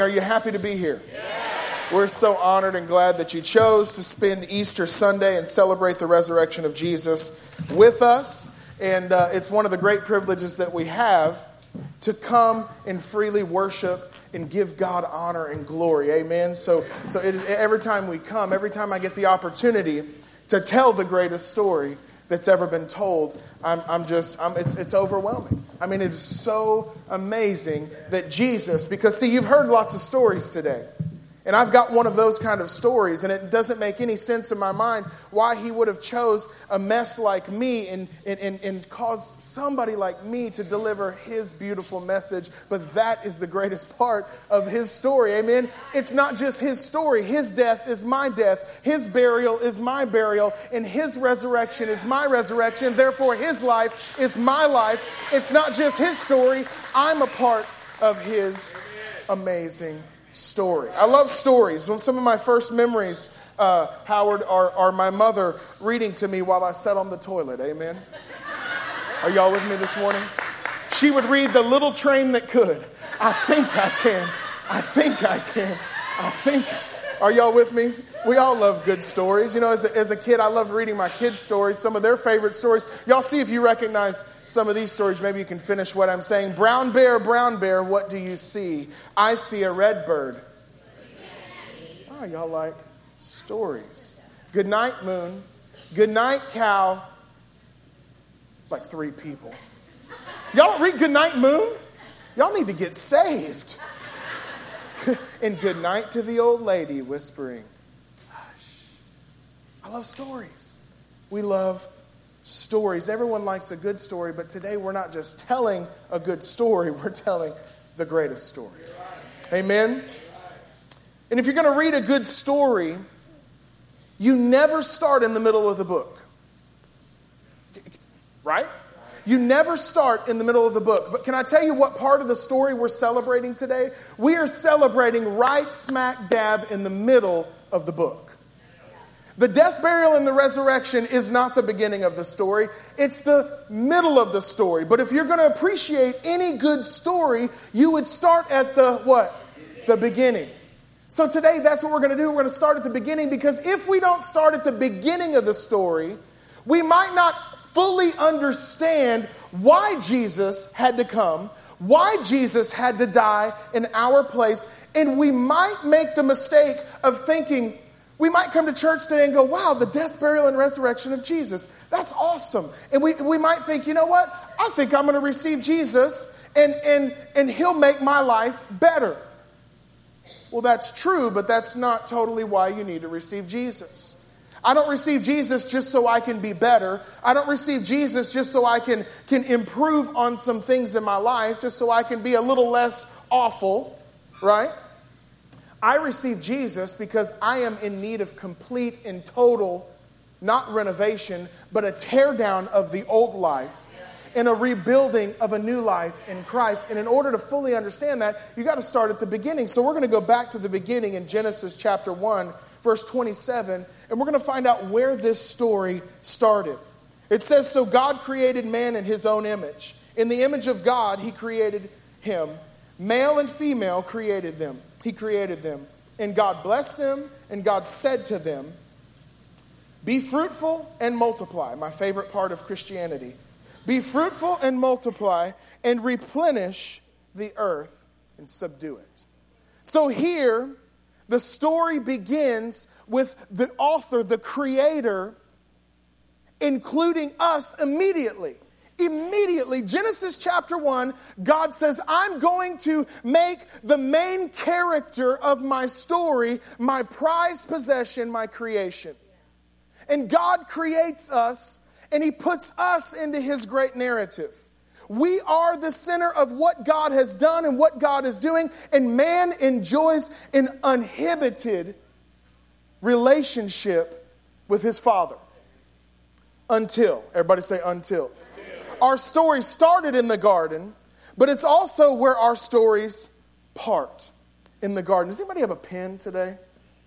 Are you happy to be here? We're so honored and glad that you chose to spend Easter Sunday and celebrate the resurrection of Jesus with us. And uh, it's one of the great privileges that we have to come and freely worship and give God honor and glory. Amen. So, so it, every time we come, every time I get the opportunity to tell the greatest story that's ever been told, I'm, I'm just, I'm, it's, it's overwhelming. I mean, it is so amazing that Jesus, because see, you've heard lots of stories today. And I've got one of those kind of stories, and it doesn't make any sense in my mind why he would have chose a mess like me and, and, and, and caused somebody like me to deliver his beautiful message. But that is the greatest part of his story. Amen. It's not just his story. His death is my death. His burial is my burial. And his resurrection is my resurrection. Therefore, his life is my life. It's not just his story. I'm a part of his amazing story. I love stories. Some of my first memories, uh, Howard, are, are my mother reading to me while I sat on the toilet. Amen. Are y'all with me this morning? She would read The Little Train That Could. I think I can. I think I can. I think. Are y'all with me? We all love good stories. You know, as a, as a kid, I loved reading my kids' stories, some of their favorite stories. Y'all see if you recognize some of these stories. Maybe you can finish what I'm saying. Brown bear, brown bear, what do you see? I see a red bird. Oh, y'all like stories. Good night, moon. Good night, cow. Like three people. Y'all don't read Good Night, Moon? Y'all need to get saved. and good night to the old lady whispering, Hush. I love stories. We love stories. Everyone likes a good story, but today we're not just telling a good story, we're telling the greatest story. Amen? And if you're going to read a good story, you never start in the middle of the book. Right? You never start in the middle of the book. But can I tell you what part of the story we're celebrating today? We are celebrating right smack dab in the middle of the book. The death, burial, and the resurrection is not the beginning of the story, it's the middle of the story. But if you're going to appreciate any good story, you would start at the what? The beginning. So today, that's what we're going to do. We're going to start at the beginning because if we don't start at the beginning of the story, we might not fully understand why Jesus had to come, why Jesus had to die in our place, and we might make the mistake of thinking, we might come to church today and go, wow, the death, burial, and resurrection of Jesus. That's awesome. And we, we might think, you know what? I think I'm going to receive Jesus and, and, and he'll make my life better. Well, that's true, but that's not totally why you need to receive Jesus. I don't receive Jesus just so I can be better. I don't receive Jesus just so I can, can improve on some things in my life, just so I can be a little less awful, right? I receive Jesus because I am in need of complete and total, not renovation, but a teardown of the old life and a rebuilding of a new life in Christ. And in order to fully understand that, you got to start at the beginning. So we're going to go back to the beginning in Genesis chapter 1, verse 27, and we're going to find out where this story started. It says, So God created man in his own image. In the image of God, he created him. Male and female created them. He created them. And God blessed them, and God said to them, Be fruitful and multiply. My favorite part of Christianity. Be fruitful and multiply, and replenish the earth and subdue it. So here, the story begins with the author, the creator, including us immediately. Immediately, Genesis chapter 1, God says, I'm going to make the main character of my story my prized possession, my creation. And God creates us and He puts us into His great narrative. We are the center of what God has done and what God is doing, and man enjoys an uninhibited relationship with his Father. Until, everybody say, until. Our story started in the garden, but it's also where our stories part in the garden. Does anybody have a pen today?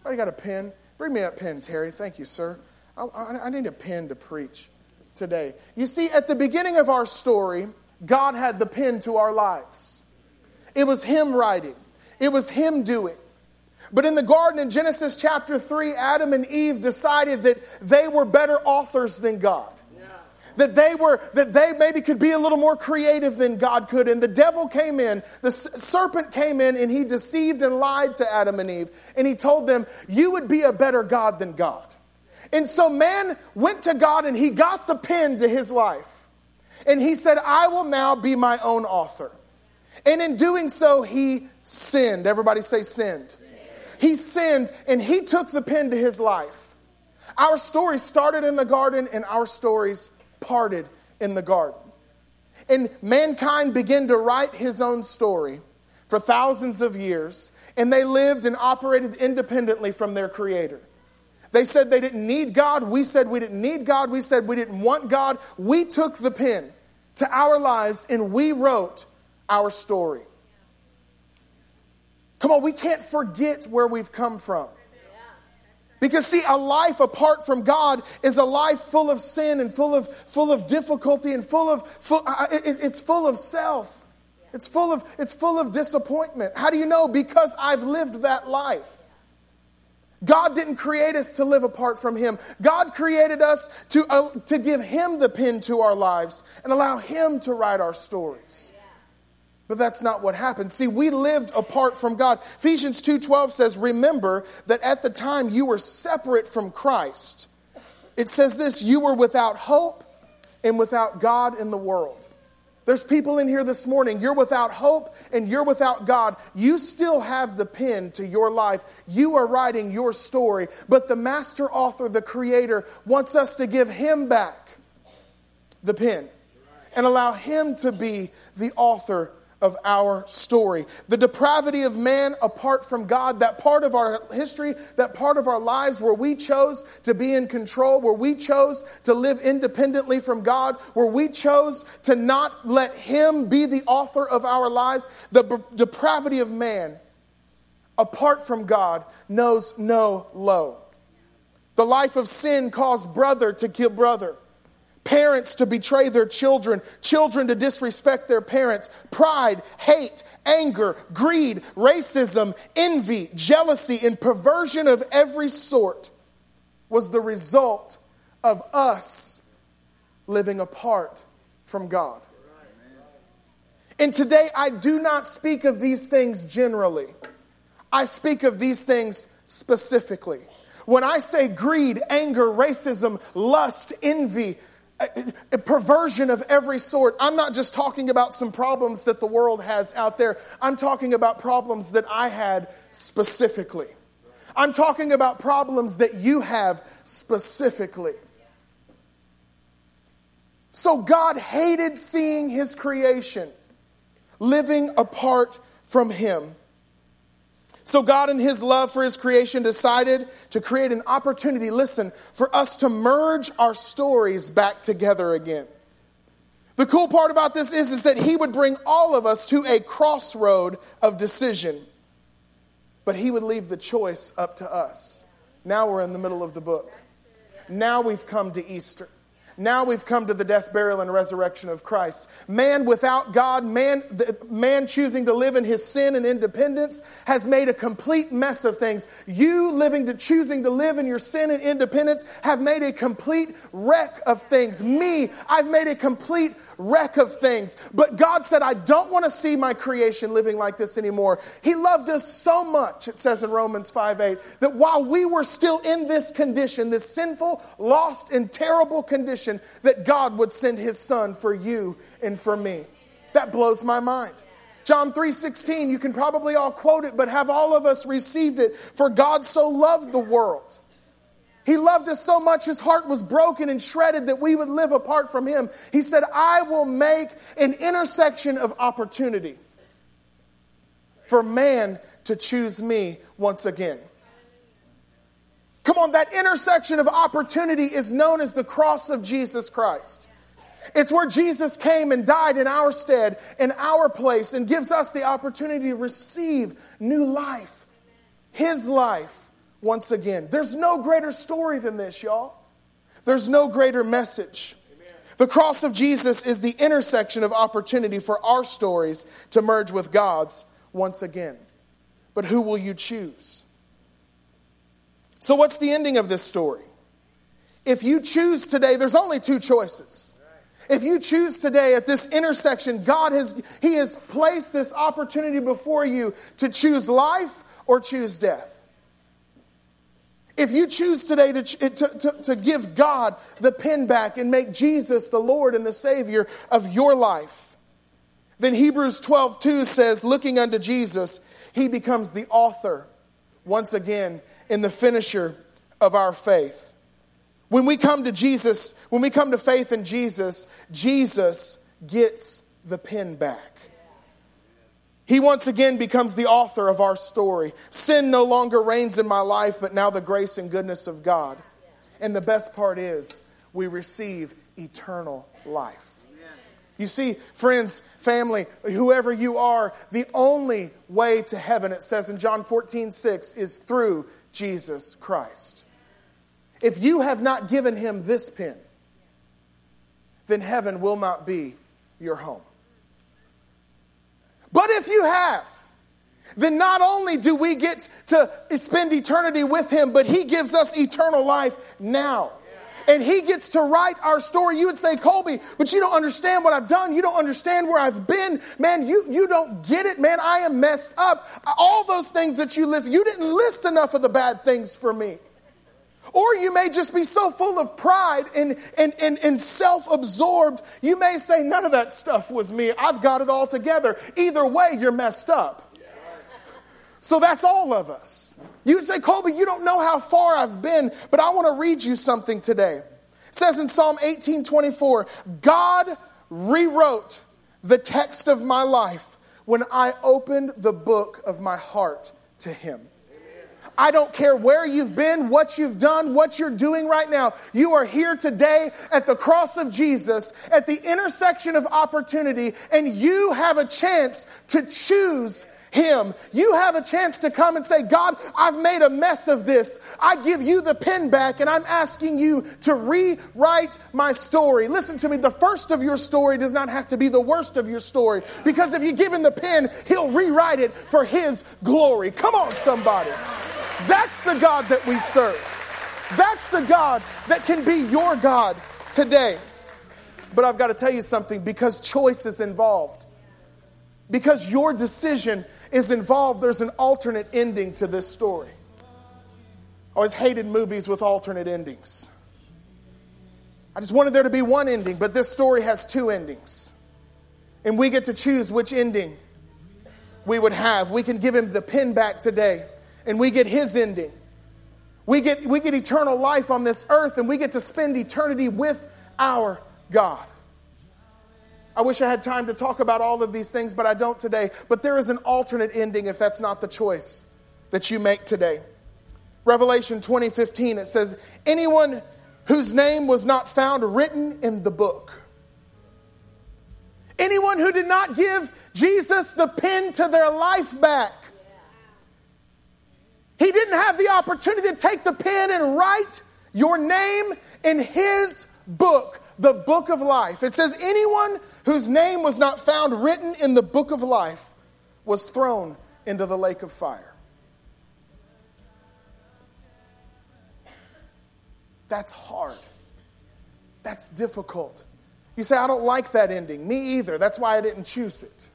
Anybody got a pen? Bring me that pen, Terry. Thank you, sir. I, I, I need a pen to preach today. You see, at the beginning of our story, God had the pen to our lives. It was Him writing. It was him doing. But in the garden in Genesis chapter 3, Adam and Eve decided that they were better authors than God. That they were, that they maybe could be a little more creative than God could. And the devil came in, the serpent came in, and he deceived and lied to Adam and Eve. And he told them, You would be a better God than God. And so man went to God and he got the pen to his life. And he said, I will now be my own author. And in doing so, he sinned. Everybody say sinned. He sinned and he took the pen to his life. Our story started in the garden and our stories parted in the garden. And mankind began to write his own story for thousands of years, and they lived and operated independently from their creator. They said they didn't need God. We said we didn't need God. We said we didn't want God. We took the pen to our lives and we wrote our story. Come on, we can't forget where we've come from. Because see, a life apart from God is a life full of sin and full of full of difficulty and full of full, uh, it, it's full of self. It's full of it's full of disappointment. How do you know? Because I've lived that life. God didn't create us to live apart from Him. God created us to, uh, to give Him the pen to our lives and allow Him to write our stories. But that's not what happened. See, we lived apart from God. Ephesians 2:12 says, "Remember that at the time you were separate from Christ." It says this, "You were without hope and without God in the world." There's people in here this morning, you're without hope and you're without God. You still have the pen to your life. You are writing your story, but the master author, the creator, wants us to give him back the pen and allow him to be the author of our story. The depravity of man apart from God, that part of our history, that part of our lives where we chose to be in control, where we chose to live independently from God, where we chose to not let Him be the author of our lives, the b- depravity of man apart from God knows no low. The life of sin caused brother to kill brother parents to betray their children, children to disrespect their parents, pride, hate, anger, greed, racism, envy, jealousy, and perversion of every sort was the result of us living apart from God. And today I do not speak of these things generally. I speak of these things specifically. When I say greed, anger, racism, lust, envy, a perversion of every sort. I'm not just talking about some problems that the world has out there. I'm talking about problems that I had specifically. I'm talking about problems that you have specifically. So God hated seeing his creation living apart from him. So, God, in His love for His creation, decided to create an opportunity, listen, for us to merge our stories back together again. The cool part about this is, is that He would bring all of us to a crossroad of decision, but He would leave the choice up to us. Now we're in the middle of the book. Now we've come to Easter. Now we've come to the death, burial, and resurrection of Christ. Man without God, man, man choosing to live in his sin and independence, has made a complete mess of things. You living to choosing to live in your sin and independence have made a complete wreck of things. Me, I've made a complete wreck of things. But God said, I don't want to see my creation living like this anymore. He loved us so much, it says in Romans 5 8, that while we were still in this condition, this sinful, lost, and terrible condition, that God would send his son for you and for me. That blows my mind. John 3:16, you can probably all quote it, but have all of us received it? For God so loved the world he loved us so much, his heart was broken and shredded that we would live apart from him. He said, I will make an intersection of opportunity for man to choose me once again. Come on, that intersection of opportunity is known as the cross of Jesus Christ. It's where Jesus came and died in our stead, in our place, and gives us the opportunity to receive new life, His life once again. There's no greater story than this, y'all. There's no greater message. The cross of Jesus is the intersection of opportunity for our stories to merge with God's once again. but who will you choose? So, what's the ending of this story? If you choose today, there's only two choices. If you choose today at this intersection, God has He has placed this opportunity before you to choose life or choose death. If you choose today to, to, to, to, give God the pen back and make Jesus the Lord and the Savior of your life, then Hebrews 12 2 says, looking unto Jesus, he becomes the author once again in the finisher of our faith. When we come to Jesus, when we come to faith in Jesus, Jesus gets the pen back. He once again becomes the author of our story. Sin no longer reigns in my life, but now the grace and goodness of God. And the best part is, we receive eternal life. You see, friends, family, whoever you are, the only way to heaven, it says in John 14, 6, is through Jesus Christ. If you have not given him this pen, then heaven will not be your home. But if you have, then not only do we get to spend eternity with him, but he gives us eternal life now. And he gets to write our story. You would say, Colby, but you don't understand what I've done. You don't understand where I've been. Man, you, you don't get it, man. I am messed up. All those things that you list, you didn't list enough of the bad things for me. Or you may just be so full of pride and, and, and, and self absorbed, you may say, None of that stuff was me. I've got it all together. Either way, you're messed up. So that's all of us. You would say, Colby, you don't know how far I've been, but I want to read you something today. It says in Psalm 18 24, God rewrote the text of my life when I opened the book of my heart to Him. I don't care where you've been, what you've done, what you're doing right now. You are here today at the cross of Jesus, at the intersection of opportunity, and you have a chance to choose him. You have a chance to come and say, God, I've made a mess of this. I give you the pen back and I'm asking you to rewrite my story. Listen to me, the first of your story does not have to be the worst of your story because if you give him the pen, he'll rewrite it for his glory. Come on, somebody. That's the God that we serve. That's the God that can be your God today. But I've got to tell you something because choice is involved. Because your decision is involved, there's an alternate ending to this story. I always hated movies with alternate endings. I just wanted there to be one ending, but this story has two endings. And we get to choose which ending we would have. We can give him the pin back today and we get his ending. We get, we get eternal life on this earth and we get to spend eternity with our God. I wish I had time to talk about all of these things, but I don't today. But there is an alternate ending if that's not the choice that you make today. Revelation 20:15 it says anyone whose name was not found written in the book anyone who did not give Jesus the pen to their life back he didn't have the opportunity to take the pen and write your name in his book, the book of life. It says, anyone whose name was not found written in the book of life was thrown into the lake of fire. That's hard. That's difficult. You say, I don't like that ending. Me either. That's why I didn't choose it.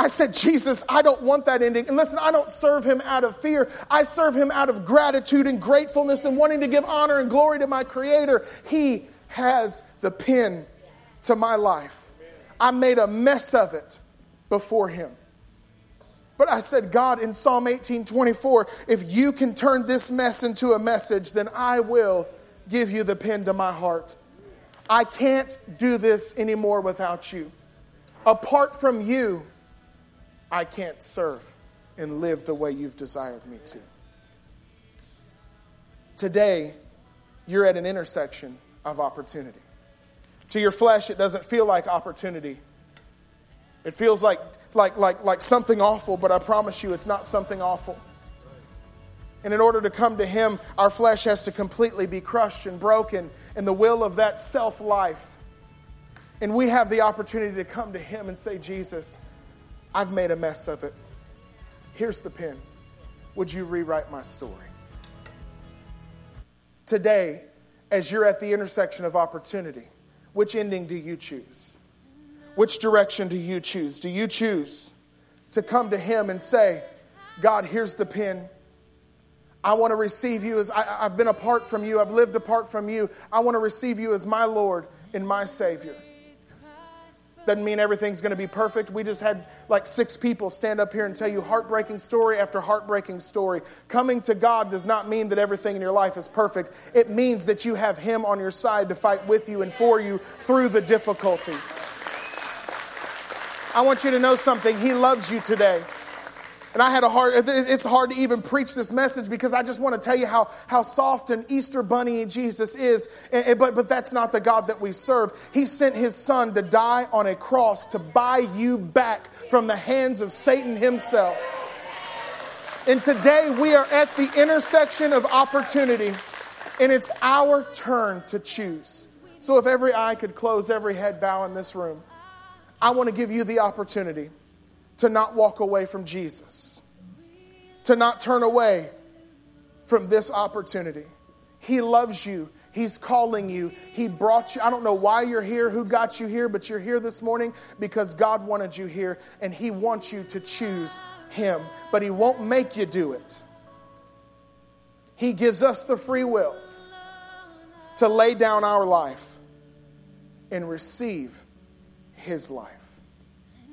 I said, Jesus, I don't want that ending. And listen, I don't serve him out of fear. I serve him out of gratitude and gratefulness and wanting to give honor and glory to my Creator. He has the pen to my life. I made a mess of it before him. But I said, God, in Psalm 18 24, if you can turn this mess into a message, then I will give you the pen to my heart. I can't do this anymore without you. Apart from you, I can't serve and live the way you've desired me to. Today, you're at an intersection of opportunity. To your flesh, it doesn't feel like opportunity. It feels like, like, like, like something awful, but I promise you it's not something awful. And in order to come to Him, our flesh has to completely be crushed and broken in the will of that self life. And we have the opportunity to come to Him and say, Jesus, I've made a mess of it. Here's the pen. Would you rewrite my story? Today, as you're at the intersection of opportunity, which ending do you choose? Which direction do you choose? Do you choose to come to Him and say, God, here's the pen. I want to receive you as I, have been apart from you, I've lived apart from you. I want to receive you as my Lord and my Savior. Doesn't mean everything's going to be perfect. We just had like six people stand up here and tell you heartbreaking story after heartbreaking story. Coming to God does not mean that everything in your life is perfect. It means that you have Him on your side to fight with you and for you through the difficulty. I want you to know something. He loves you today. And I had a hard, it's hard to even preach this message because I just want to tell you how, how soft and Easter bunny Jesus is. And, but, but that's not the God that we serve. He sent his son to die on a cross to buy you back from the hands of Satan himself. And today we are at the intersection of opportunity, and it's our turn to choose. So if every eye could close, every head bow in this room, I want to give you the opportunity to not walk away from Jesus, to not turn away from this opportunity. He loves you. He's calling you. He brought you. I don't know why you're here, who got you here, but you're here this morning because God wanted you here and He wants you to choose Him. But He won't make you do it. He gives us the free will to lay down our life and receive His life.